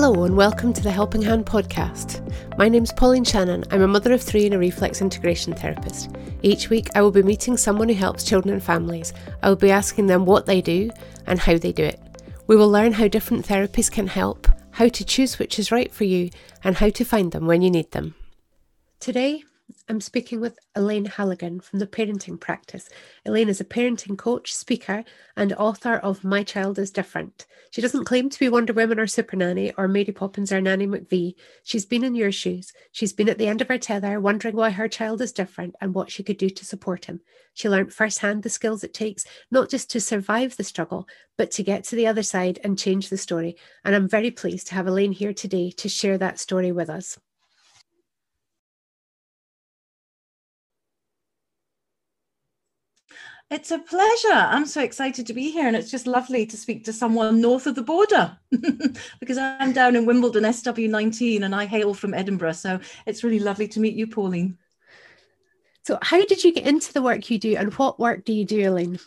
Hello and welcome to the Helping Hand podcast. My name's Pauline Shannon. I'm a mother of three and a reflex integration therapist. Each week I will be meeting someone who helps children and families. I will be asking them what they do and how they do it. We will learn how different therapies can help, how to choose which is right for you, and how to find them when you need them. Today, I'm speaking with Elaine Halligan from the Parenting Practice. Elaine is a parenting coach, speaker, and author of My Child is Different. She doesn't claim to be Wonder Woman or Super Nanny or Mary Poppins or Nanny McPhee. She's been in your shoes. She's been at the end of her tether, wondering why her child is different and what she could do to support him. She learned firsthand the skills it takes, not just to survive the struggle, but to get to the other side and change the story. And I'm very pleased to have Elaine here today to share that story with us. It's a pleasure. I'm so excited to be here, and it's just lovely to speak to someone north of the border because I'm down in Wimbledon, SW19, and I hail from Edinburgh. So it's really lovely to meet you, Pauline. So, how did you get into the work you do, and what work do you do, Elaine?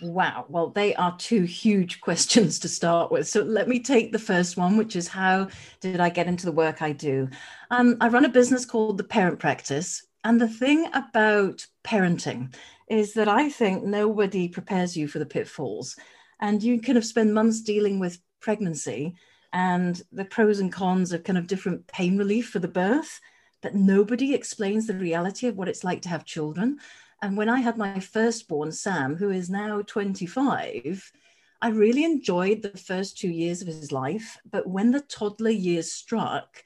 Wow. Well, they are two huge questions to start with. So let me take the first one, which is how did I get into the work I do? Um, I run a business called the Parent Practice. And the thing about parenting is that I think nobody prepares you for the pitfalls. And you kind of spend months dealing with pregnancy and the pros and cons of kind of different pain relief for the birth, but nobody explains the reality of what it's like to have children. And when I had my firstborn, Sam, who is now 25, I really enjoyed the first two years of his life. But when the toddler years struck,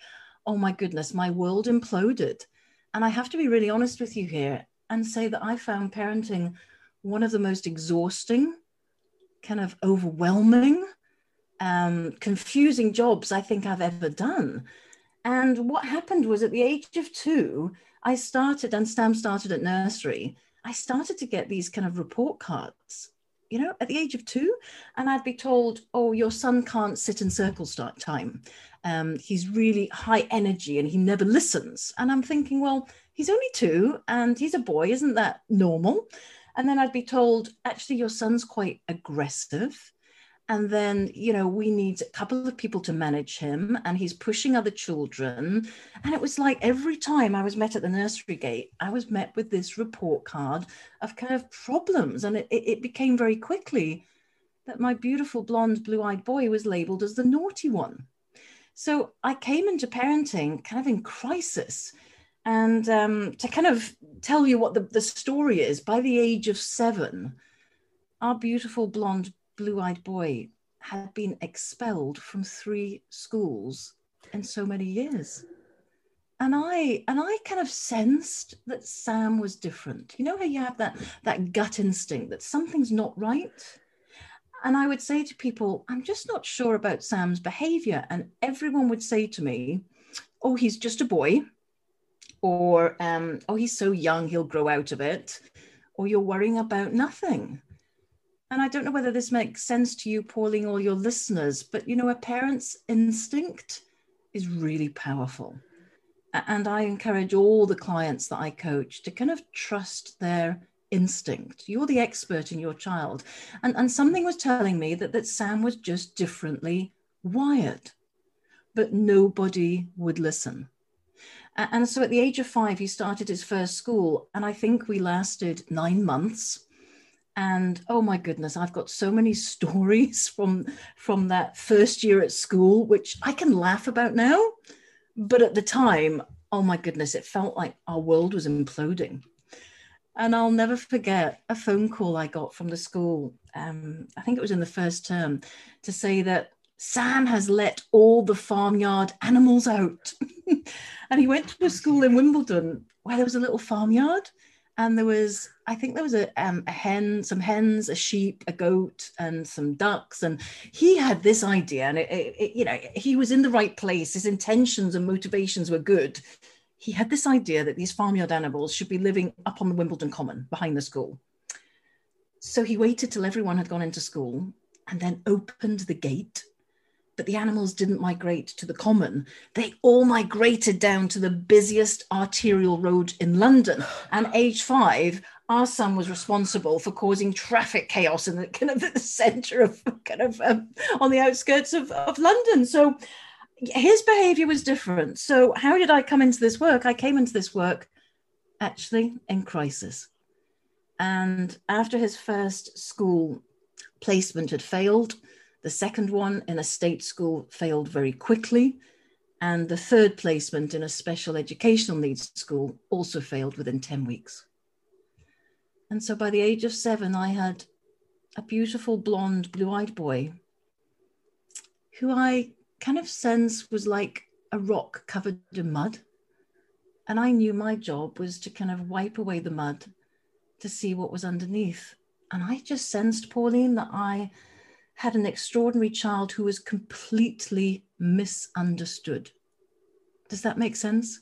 oh my goodness, my world imploded. And I have to be really honest with you here and say that I found parenting one of the most exhausting, kind of overwhelming, um, confusing jobs I think I've ever done. And what happened was at the age of two, I started, and Sam started at nursery, I started to get these kind of report cards, you know, at the age of two. And I'd be told, oh, your son can't sit in circle start time. Um, he's really high energy and he never listens. And I'm thinking, well, he's only two and he's a boy. Isn't that normal? And then I'd be told, actually, your son's quite aggressive. And then, you know, we need a couple of people to manage him, and he's pushing other children. And it was like every time I was met at the nursery gate, I was met with this report card of kind of problems. And it, it became very quickly that my beautiful blonde, blue eyed boy was labeled as the naughty one. So I came into parenting kind of in crisis and um, to kind of tell you what the, the story is, by the age of seven, our beautiful blonde, blue eyed boy had been expelled from three schools in so many years. And I and I kind of sensed that Sam was different. You know how you have that that gut instinct that something's not right? And I would say to people, I'm just not sure about Sam's behavior. And everyone would say to me, Oh, he's just a boy or um, oh he's so young he'll grow out of it or you're worrying about nothing. And i don't know whether this makes sense to you pauline or your listeners but you know a parent's instinct is really powerful. And i encourage all the clients that i coach to kind of trust their instinct. You're the expert in your child. And, and something was telling me that, that sam was just differently wired but nobody would listen and so at the age of five, he started his first school. And I think we lasted nine months. And oh my goodness, I've got so many stories from, from that first year at school, which I can laugh about now. But at the time, oh my goodness, it felt like our world was imploding. And I'll never forget a phone call I got from the school. Um, I think it was in the first term to say that Sam has let all the farmyard animals out. and he went to a school in Wimbledon where there was a little farmyard and there was i think there was a, um, a hen some hens a sheep a goat and some ducks and he had this idea and it, it, it, you know he was in the right place his intentions and motivations were good. He had this idea that these farmyard animals should be living up on the wimbledon common behind the school. So he waited till everyone had gone into school and then opened the gate but the animals didn't migrate to the common. They all migrated down to the busiest arterial road in London. And age five, our son was responsible for causing traffic chaos in the kind of the center of kind of um, on the outskirts of, of London. So his behavior was different. So how did I come into this work? I came into this work actually in crisis. And after his first school placement had failed, the second one in a state school failed very quickly. And the third placement in a special educational needs school also failed within 10 weeks. And so by the age of seven, I had a beautiful blonde, blue eyed boy who I kind of sense was like a rock covered in mud. And I knew my job was to kind of wipe away the mud to see what was underneath. And I just sensed, Pauline, that I had an extraordinary child who was completely misunderstood. Does that make sense?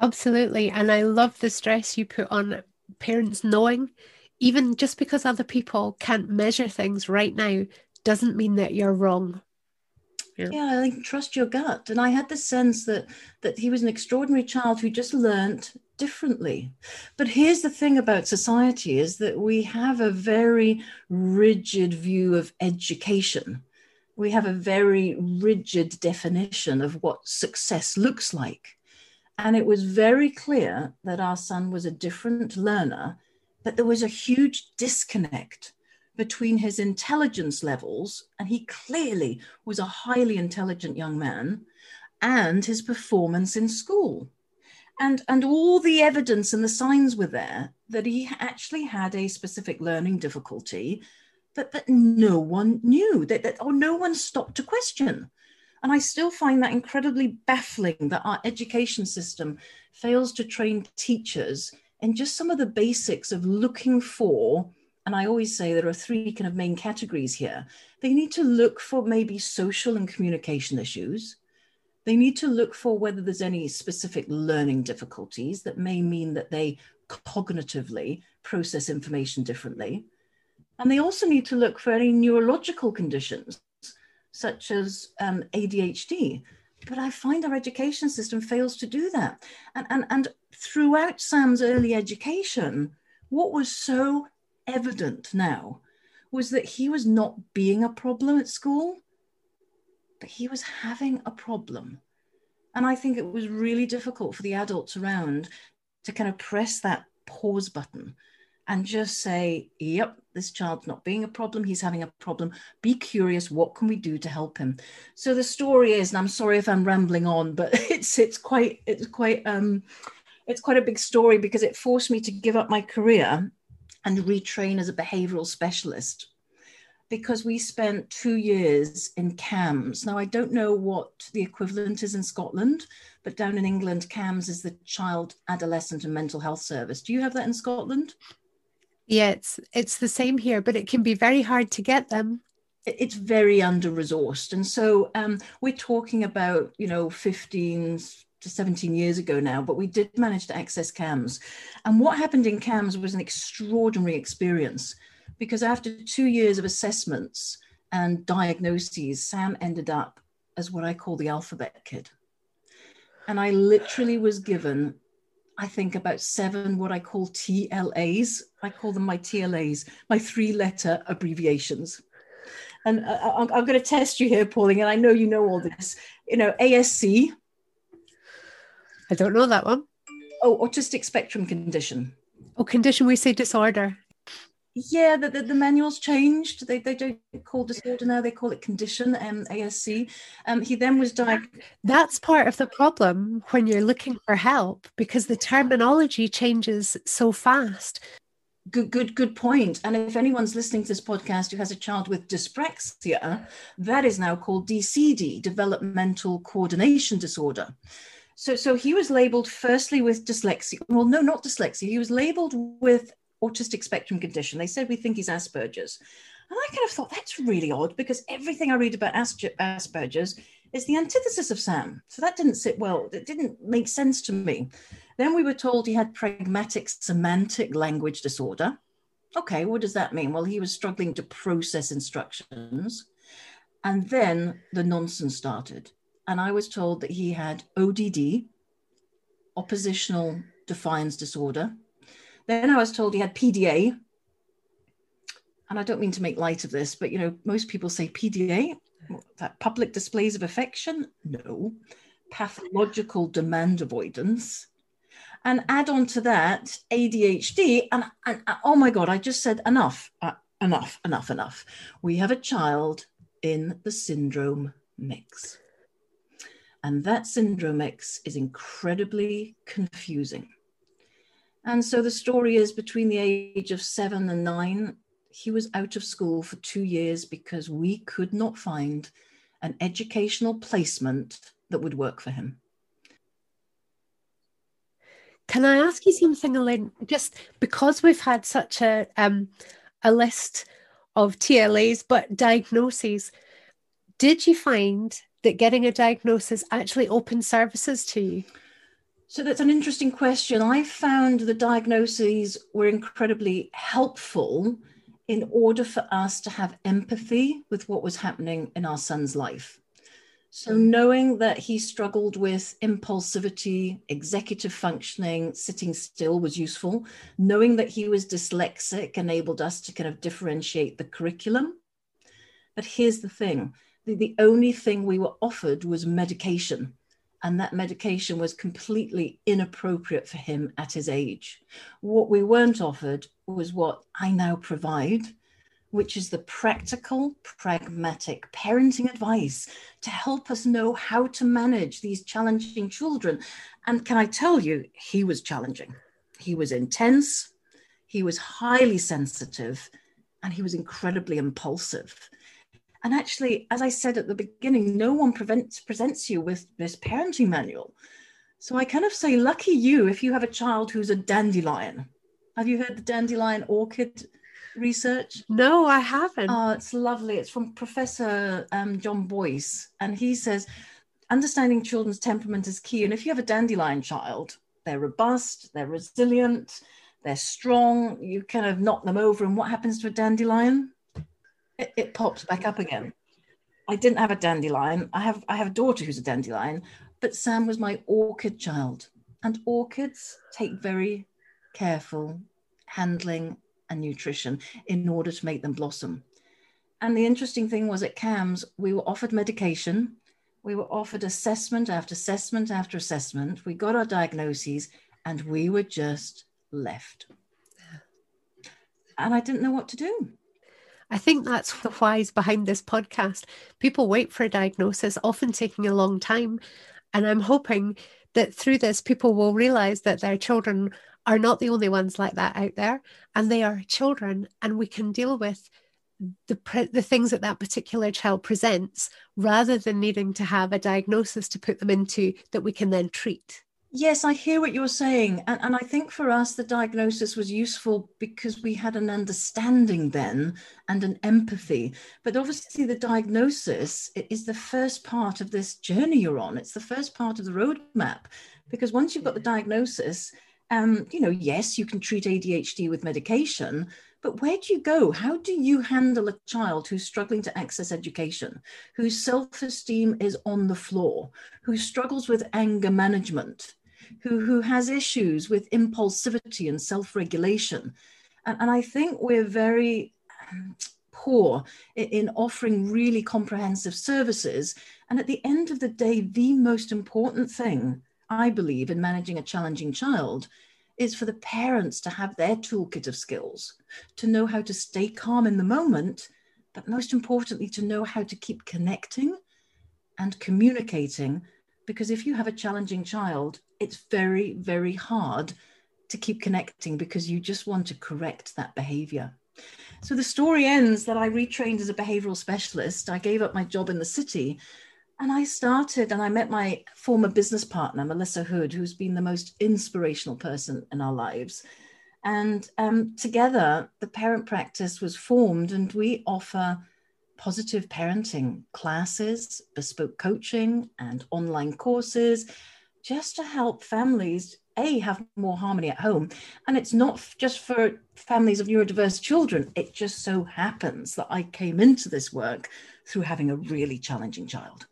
Absolutely. And I love the stress you put on parents knowing, even just because other people can't measure things right now, doesn't mean that you're wrong. Yeah. yeah, I think trust your gut. And I had the sense that that he was an extraordinary child who just learnt differently. But here's the thing about society is that we have a very rigid view of education. We have a very rigid definition of what success looks like. And it was very clear that our son was a different learner, but there was a huge disconnect between his intelligence levels, and he clearly was a highly intelligent young man, and his performance in school. And, and all the evidence and the signs were there that he actually had a specific learning difficulty that, that no one knew, that, that or no one stopped to question. And I still find that incredibly baffling that our education system fails to train teachers in just some of the basics of looking for. And I always say there are three kind of main categories here. They need to look for maybe social and communication issues. They need to look for whether there's any specific learning difficulties that may mean that they cognitively process information differently. And they also need to look for any neurological conditions such as um, ADHD. But I find our education system fails to do that. And, and, and throughout Sam's early education, what was so evident now was that he was not being a problem at school, but he was having a problem. And I think it was really difficult for the adults around to kind of press that pause button and just say, yep, this child's not being a problem. He's having a problem. Be curious. What can we do to help him? So the story is, and I'm sorry if I'm rambling on, but it's it's quite it's quite um it's quite a big story because it forced me to give up my career and retrain as a behavioral specialist because we spent two years in CAMHS. Now, I don't know what the equivalent is in Scotland, but down in England, CAMHS is the Child, Adolescent and Mental Health Service. Do you have that in Scotland? Yeah, it's it's the same here, but it can be very hard to get them. It's very under resourced, and so um, we're talking about you know 15 to 17 years ago now, but we did manage to access CAMHS. And what happened in CAMHS was an extraordinary experience because after two years of assessments and diagnoses, Sam ended up as what I call the alphabet kid. And I literally was given I think, about seven what I call TLAs. I call them my TLAs, my three letter abbreviations. And uh, uh, I'm, I'm going to test you here, Pauline, and I know you know all this. You know, ASC. I don't know that one. Oh, autistic spectrum condition. Oh, condition, we say disorder. Yeah, the, the, the, manuals changed. They, they don't call disorder now, they call it condition, um, ASC. Um, he then was diagnosed. That's part of the problem when you're looking for help because the terminology changes so fast. Good, good, good point. And if anyone's listening to this podcast who has a child with dyspraxia, that is now called DCD, developmental coordination disorder. So, so he was labeled firstly with dyslexia. Well, no, not dyslexia. He was labeled with autistic spectrum condition. They said we think he's Asperger's. And I kind of thought that's really odd because everything I read about Asperger's is the antithesis of Sam. So that didn't sit well. It didn't make sense to me. Then we were told he had pragmatic semantic language disorder. Okay, what does that mean? Well, he was struggling to process instructions. And then the nonsense started. And I was told that he had ODD, oppositional defiance disorder. Then I was told he had PDA. And I don't mean to make light of this, but you know, most people say PDA, that public displays of affection. No. Pathological demand avoidance. And add on to that ADHD. And, and, oh my God, I just said enough, uh, enough, enough, enough. We have a child in the syndrome mix. And that syndrome mix is incredibly confusing. And so the story is between the age of seven and nine, he was out of school for two years because we could not find an educational placement that would work for him. Can I ask you something, Elaine? Just because we've had such a um, a list of TLAs, but diagnoses, did you find that getting a diagnosis actually opened services to you? So that's an interesting question. I found the diagnoses were incredibly helpful in order for us to have empathy with what was happening in our son's life. So, knowing that he struggled with impulsivity, executive functioning, sitting still was useful. Knowing that he was dyslexic enabled us to kind of differentiate the curriculum. But here's the thing the, the only thing we were offered was medication. And that medication was completely inappropriate for him at his age. What we weren't offered was what I now provide, which is the practical, pragmatic parenting advice to help us know how to manage these challenging children. And can I tell you, he was challenging. He was intense, he was highly sensitive, and he was incredibly impulsive. And actually, as I said at the beginning, no one prevents, presents you with this parenting manual. So I kind of say, lucky you if you have a child who's a dandelion. Have you heard the dandelion orchid research? No, I haven't. Oh, it's lovely. It's from Professor um, John Boyce. And he says, understanding children's temperament is key. And if you have a dandelion child, they're robust, they're resilient, they're strong. You kind of knock them over. And what happens to a dandelion? It, it pops back up again. I didn't have a dandelion. I have I have a daughter who's a dandelion, but Sam was my orchid child. And orchids take very careful handling and nutrition in order to make them blossom. And the interesting thing was at CAMHS, we were offered medication, we were offered assessment after assessment after assessment. We got our diagnoses and we were just left. And I didn't know what to do. I think that's the whys behind this podcast. People wait for a diagnosis, often taking a long time. And I'm hoping that through this, people will realize that their children are not the only ones like that out there, and they are children, and we can deal with the pre- the things that that particular child presents rather than needing to have a diagnosis to put them into that we can then treat. Yes, I hear what you're saying. And, and I think for us, the diagnosis was useful because we had an understanding then and an empathy. But obviously, the diagnosis is the first part of this journey you're on. It's the first part of the roadmap. Because once you've got the diagnosis, um, you know, yes, you can treat ADHD with medication, but where do you go? How do you handle a child who's struggling to access education, whose self esteem is on the floor, who struggles with anger management, who, who has issues with impulsivity and self regulation? And, and I think we're very um, poor in, in offering really comprehensive services. And at the end of the day, the most important thing I believe, in managing a challenging child is for the parents to have their toolkit of skills, to know how to stay calm in the moment, but most importantly, to know how to keep connecting and communicating. Because if you have a challenging child, it's very, very hard to keep connecting because you just want to correct that behavior. So the story ends that I retrained as a behavioral specialist. I gave up my job in the city and I started and I met my former business partner, Melissa Hood, who's been the most inspirational person in our lives. And um, together, the parent practice was formed, and we offer positive parenting classes, bespoke coaching, and online courses just to help families a have more harmony at home. And it's not just for families of neurodiverse children. It just so happens that i came into this work through having a really challenging child.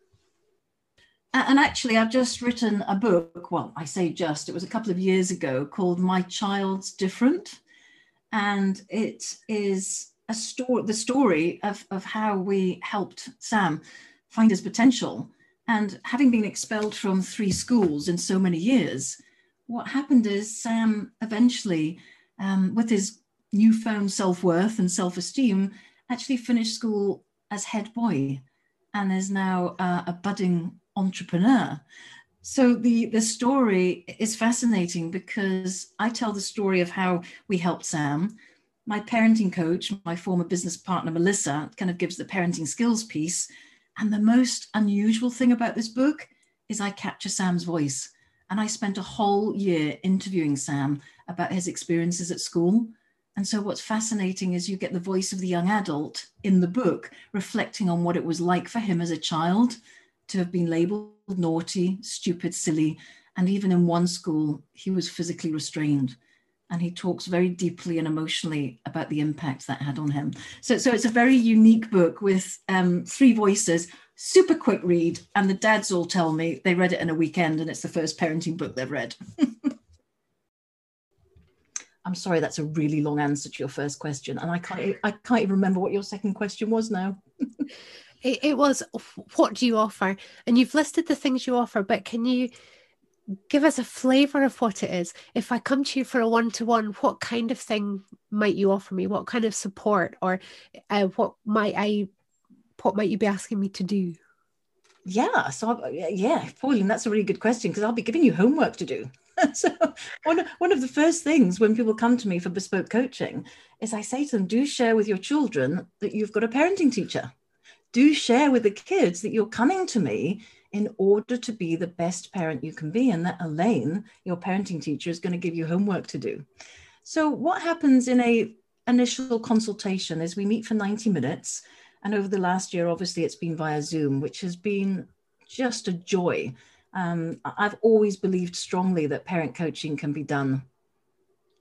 And actually i've just written a book. Well i say just it was a couple of years ago called my child's different. And it is a story the story of, of how we helped sam find his potential and having been expelled from three schools in so many years, what happened is Sam eventually, um, with his newfound self worth and self esteem, actually finished school as head boy and is now uh, a budding entrepreneur. So the, the story is fascinating because I tell the story of how we helped Sam. My parenting coach, my former business partner, Melissa, kind of gives the parenting skills piece. And the most unusual thing about this book is I capture Sam's voice. And I spent a whole year interviewing Sam about his experiences at school. And so, what's fascinating is you get the voice of the young adult in the book reflecting on what it was like for him as a child to have been labeled naughty, stupid, silly. And even in one school, he was physically restrained and he talks very deeply and emotionally about the impact that had on him. So, so it's a very unique book with um, three voices, super quick read, and the dads all tell me they read it in a weekend, and it's the first parenting book they've read. I'm sorry, that's a really long answer to your first question, and I can't I can't even remember what your second question was now. it, it was what do you offer, and you've listed the things you offer, but can you give us a flavor of what it is. If I come to you for a one to one, what kind of thing might you offer me? What kind of support, or uh, what might I, what might you be asking me to do? Yeah, so yeah, Pauline, that's a really good question because I'll be giving you homework to do. so one one of the first things when people come to me for bespoke coaching is I say to them, do share with your children that you've got a parenting teacher. Do share with the kids that you're coming to me in order to be the best parent you can be. And that Elaine, your parenting teacher, is going to give you homework to do. So, what happens in a initial consultation is we meet for 90 minutes. And over the last year, obviously, it's been via Zoom, which has been just a joy. Um, I've always believed strongly that parent coaching can be done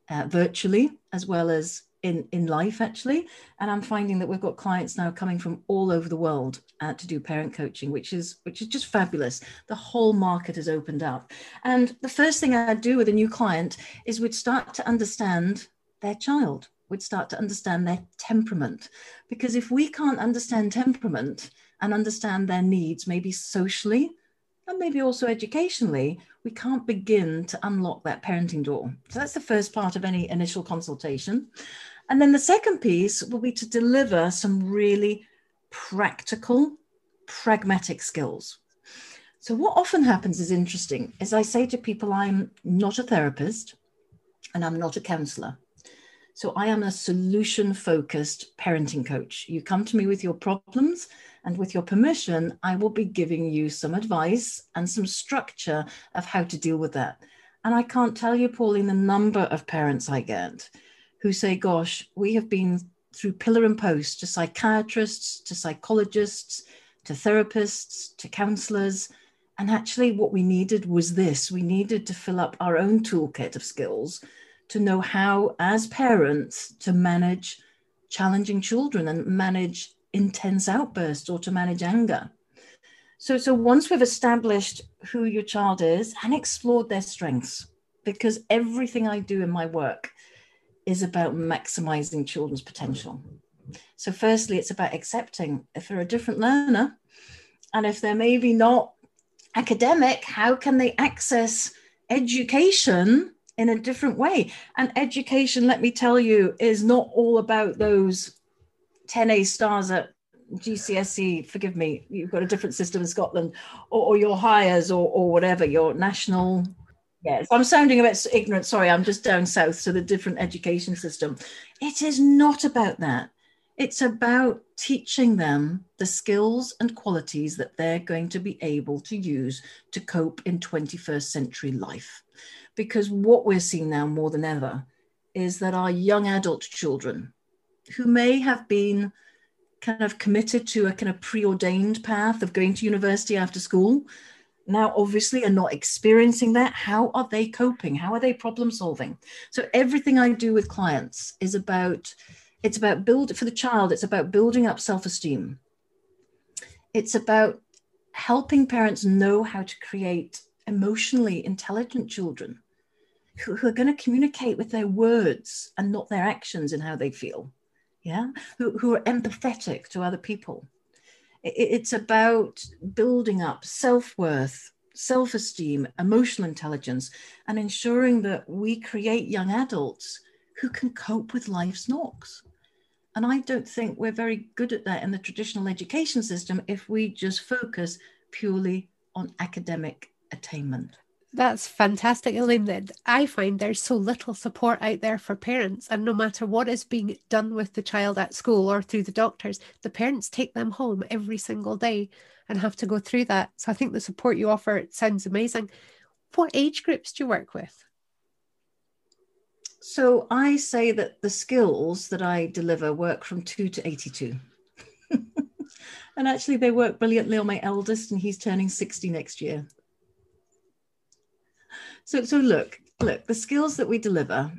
uh, virtually as well as in in life actually. And i'm finding that we've got clients now coming from all over the world uh, to do parent coaching which is which is just fabulous. The whole market has opened up. And the first thing i'd do with a new client is we'd start to understand their child. We'd start to understand their temperament. Because if we can't understand temperament and understand their needs maybe socially and maybe also educationally, we can't begin to unlock that parenting door. So that's the first part of any initial consultation. And then the second piece will be to deliver some really practical, pragmatic skills. So, what often happens is interesting, as I say to people, I'm not a therapist and I'm not a counselor. So, I am a solution focused parenting coach. You come to me with your problems, and with your permission, I will be giving you some advice and some structure of how to deal with that. And I can't tell you, Pauline, the number of parents I get who say, gosh, we have been through pillar and post to psychiatrists, to psychologists, to therapists, to counselors. And actually, what we needed was this we needed to fill up our own toolkit of skills to know how, as parents, to manage challenging children and manage intense outbursts or to manage anger. So, so once we've established who your child is and explored their strengths, because everything I do in my work is about maximizing children's potential. So, firstly, it's about accepting if they're a different learner and if they're maybe not academic, how can they access education in a different way? And education, let me tell you, is not all about those 10 A stars at GCSE, forgive me, you've got a different system in Scotland, or, or your Highers, or, or whatever, your national Yes, I'm sounding a bit ignorant. Sorry, I'm just down south, so the different education system. It is not about that. It's about teaching them the skills and qualities that they're going to be able to use to cope in 21st century life. Because what we're seeing now more than ever is that our young adult children, who may have been kind of committed to a kind of preordained path of going to university after school, now obviously are not experiencing that. How are they coping? How are they problem solving? So everything i do with clients is about it's about build for the child it's about building up self-esteem. It's about helping parents know how to create emotionally intelligent children who, who are going to communicate with their words and not their actions and how they feel yeah? Who, who are empathetic to other people it's about building up self-worth self-esteem emotional intelligence and ensuring that we create young adults who can cope with life's knocks and i don't think we're very good at that in the traditional education system if we just focus purely on academic attainment that's fantastic, Elaine. That I find there's so little support out there for parents, and no matter what is being done with the child at school or through the doctors, the parents take them home every single day and have to go through that. So I think the support you offer sounds amazing. What age groups do you work with? So I say that the skills that I deliver work from two to 82. and actually, they work brilliantly on my eldest, and he's turning 60 next year. So, so look, look, the skills that we deliver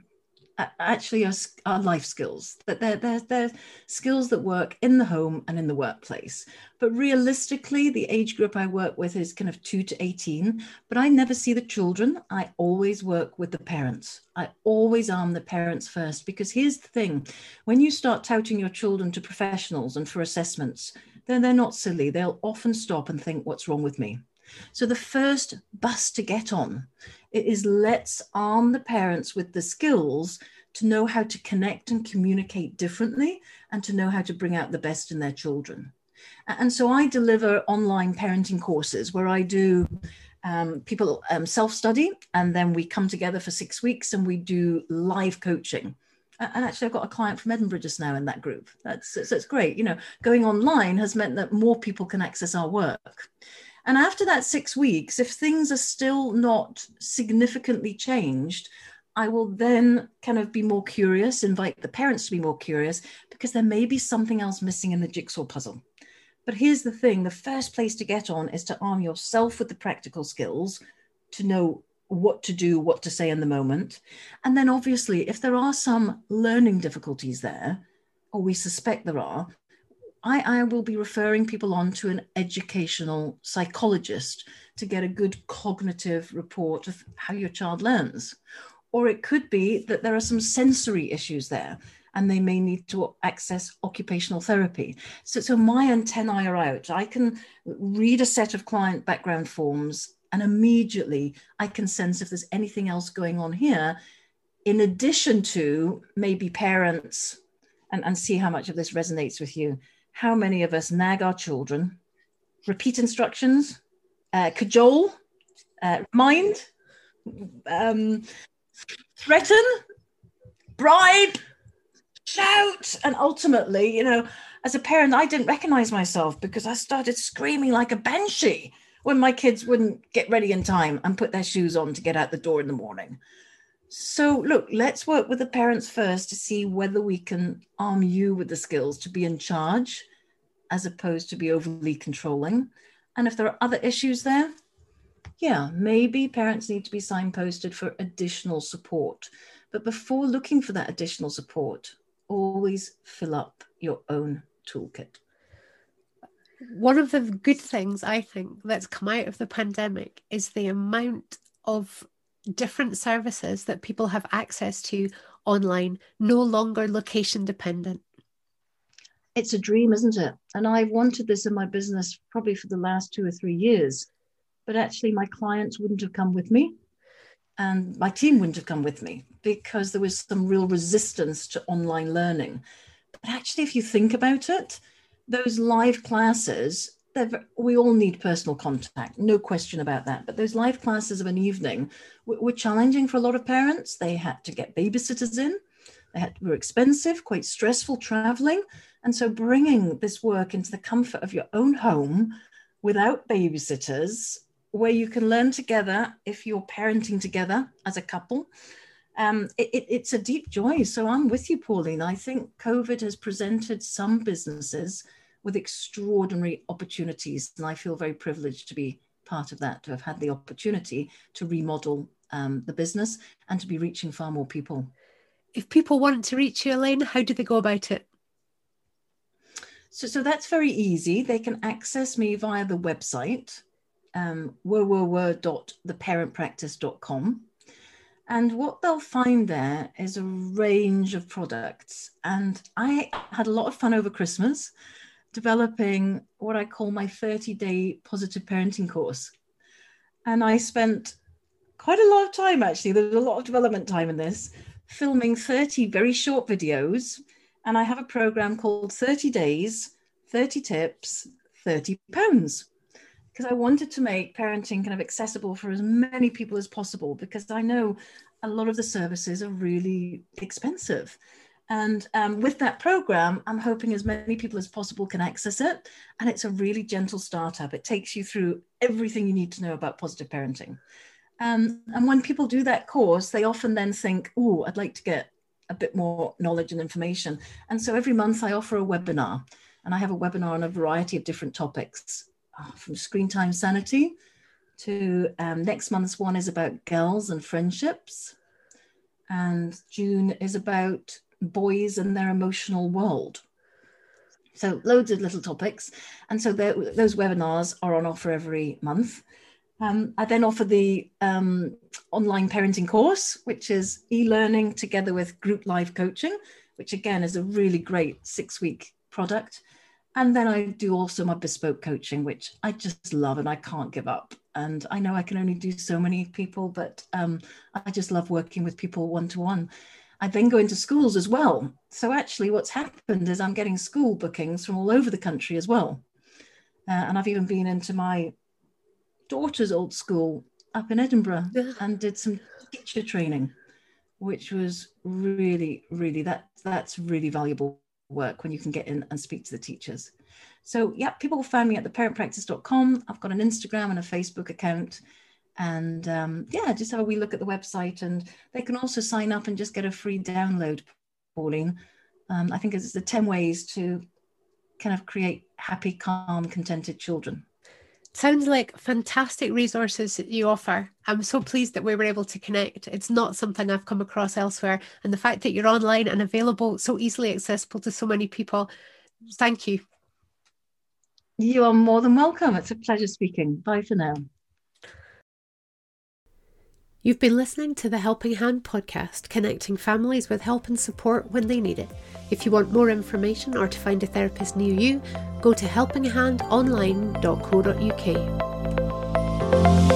actually are, are life skills. That they're, they're, they're skills that work in the home and in the workplace. But realistically the age group i work with is kind of 2 to 18 but i never see the children. I always work with the parents. I always arm the parents first because here's the thing. When you start touting your children to professionals and for assessments then they're not silly. They'll often stop and think what's wrong with me? So the first bus to get on is let's arm the parents with the skills to know how to connect and communicate differently and to know how to bring out the best in their children. And so I deliver online parenting courses where I do um, people um, self study and then we come together for six weeks and we do live coaching. And actually, I've got a client from Edinburgh just now in that group. That's so it's great. You know, going online has meant that more people can access our work. And after that six weeks, if things are still not significantly changed, I will then kind of be more curious, invite the parents to be more curious, because there may be something else missing in the jigsaw puzzle. But here's the thing the first place to get on is to arm yourself with the practical skills to know what to do, what to say in the moment. And then, obviously, if there are some learning difficulties there, or we suspect there are, I, I will be referring people on to an educational psychologist to get a good cognitive report of how your child learns. Or it could be that there are some sensory issues there and they may need to access occupational therapy. So, so my antennae are out. I can read a set of client background forms and immediately I can sense if there's anything else going on here, in addition to maybe parents, and, and see how much of this resonates with you how many of us nag our children, repeat instructions, uh, cajole, uh, remind, um, threaten, bribe, shout, and ultimately, you know, as a parent, I didn't recognize myself because I started screaming like a banshee when my kids wouldn't get ready in time and put their shoes on to get out the door in the morning. So, look, let's work with the parents first to see whether we can arm you with the skills to be in charge as opposed to be overly controlling. And if there are other issues there, yeah, maybe parents need to be signposted for additional support. But before looking for that additional support, always fill up your own toolkit. One of the good things I think that's come out of the pandemic is the amount of different services that people have access to online, no longer location dependent. It's a dream, isn't it? And I've wanted this in my business probably for the last two or three years. But actually, my clients wouldn't have come with me and my team wouldn't have come with me because there was some real resistance to online learning. But actually, if you think about it, those live classes we all need personal contact, no question about that. But those live classes of an evening were challenging for a lot of parents. They had to get babysitters in, they had, were expensive, quite stressful traveling. And so bringing this work into the comfort of your own home without babysitters, where you can learn together if you're parenting together as a couple. Um, it, it, it's a deep joy. So I'm with you, Pauline. I think COVID has presented some businesses with extraordinary opportunities. And I feel very privileged to be part of that to have had the opportunity to remodel um, the business and to be reaching far more people. If people want to reach you, Elaine, how do they go about it? So, so that's very easy. They can access me via the website, um, www.theparentpractice.com. And what they'll find there is a range of products. And I had a lot of fun over Christmas developing what I call my 30 day positive parenting course. And I spent quite a lot of time actually, there's a lot of development time in this, filming 30 very short videos. And I have a program called 30 Days, 30 Tips, 30 Pounds because I wanted to make parenting kind of accessible for as many people as possible because I know a lot of the services are really expensive. And um, with that program, I'm hoping as many people as possible can access it. And it's a really gentle startup. It takes you through everything you need to know about positive parenting. Um, and when people do that course, they often then think, oh, I'd like to get a bit more knowledge and information. And so every month I offer a webinar. And I have a webinar on a variety of different topics. Uh, from screen time sanity to um, next month's one is about girls and friendships. And June is about boys and their emotional world. So loads of little topics. And so those webinars are on offer every month. Um, I then offer the um, online parenting course, which is e-learning together with group live coaching, which again is a really great six-week product. And then I do also my bespoke coaching, which I just love and I can't give up. And I know I can only do so many people, but um, I just love working with people one to one. I then go into schools as well. So actually, what's happened is I'm getting school bookings from all over the country as well. Uh, and I've even been into my daughter's old school up in Edinburgh yeah. and did some teacher training, which was really, really that that's really valuable work when you can get in and speak to the teachers. So yeah, people will find me at theparentpractice.com. I've got an Instagram and a Facebook account. And um, yeah, just have a wee look at the website. And they can also sign up and just get a free download, Pauline. Um, I think it's the 10 ways to kind of create happy, calm, contented children. Sounds like fantastic resources that you offer. I'm so pleased that we were able to connect. It's not something I've come across elsewhere. And the fact that you're online and available, so easily accessible to so many people, thank you. You are more than welcome. It's a pleasure speaking. Bye for now. You've been listening to the Helping Hand podcast, connecting families with help and support when they need it. If you want more information or to find a therapist near you, go to helpinghandonline.co.uk.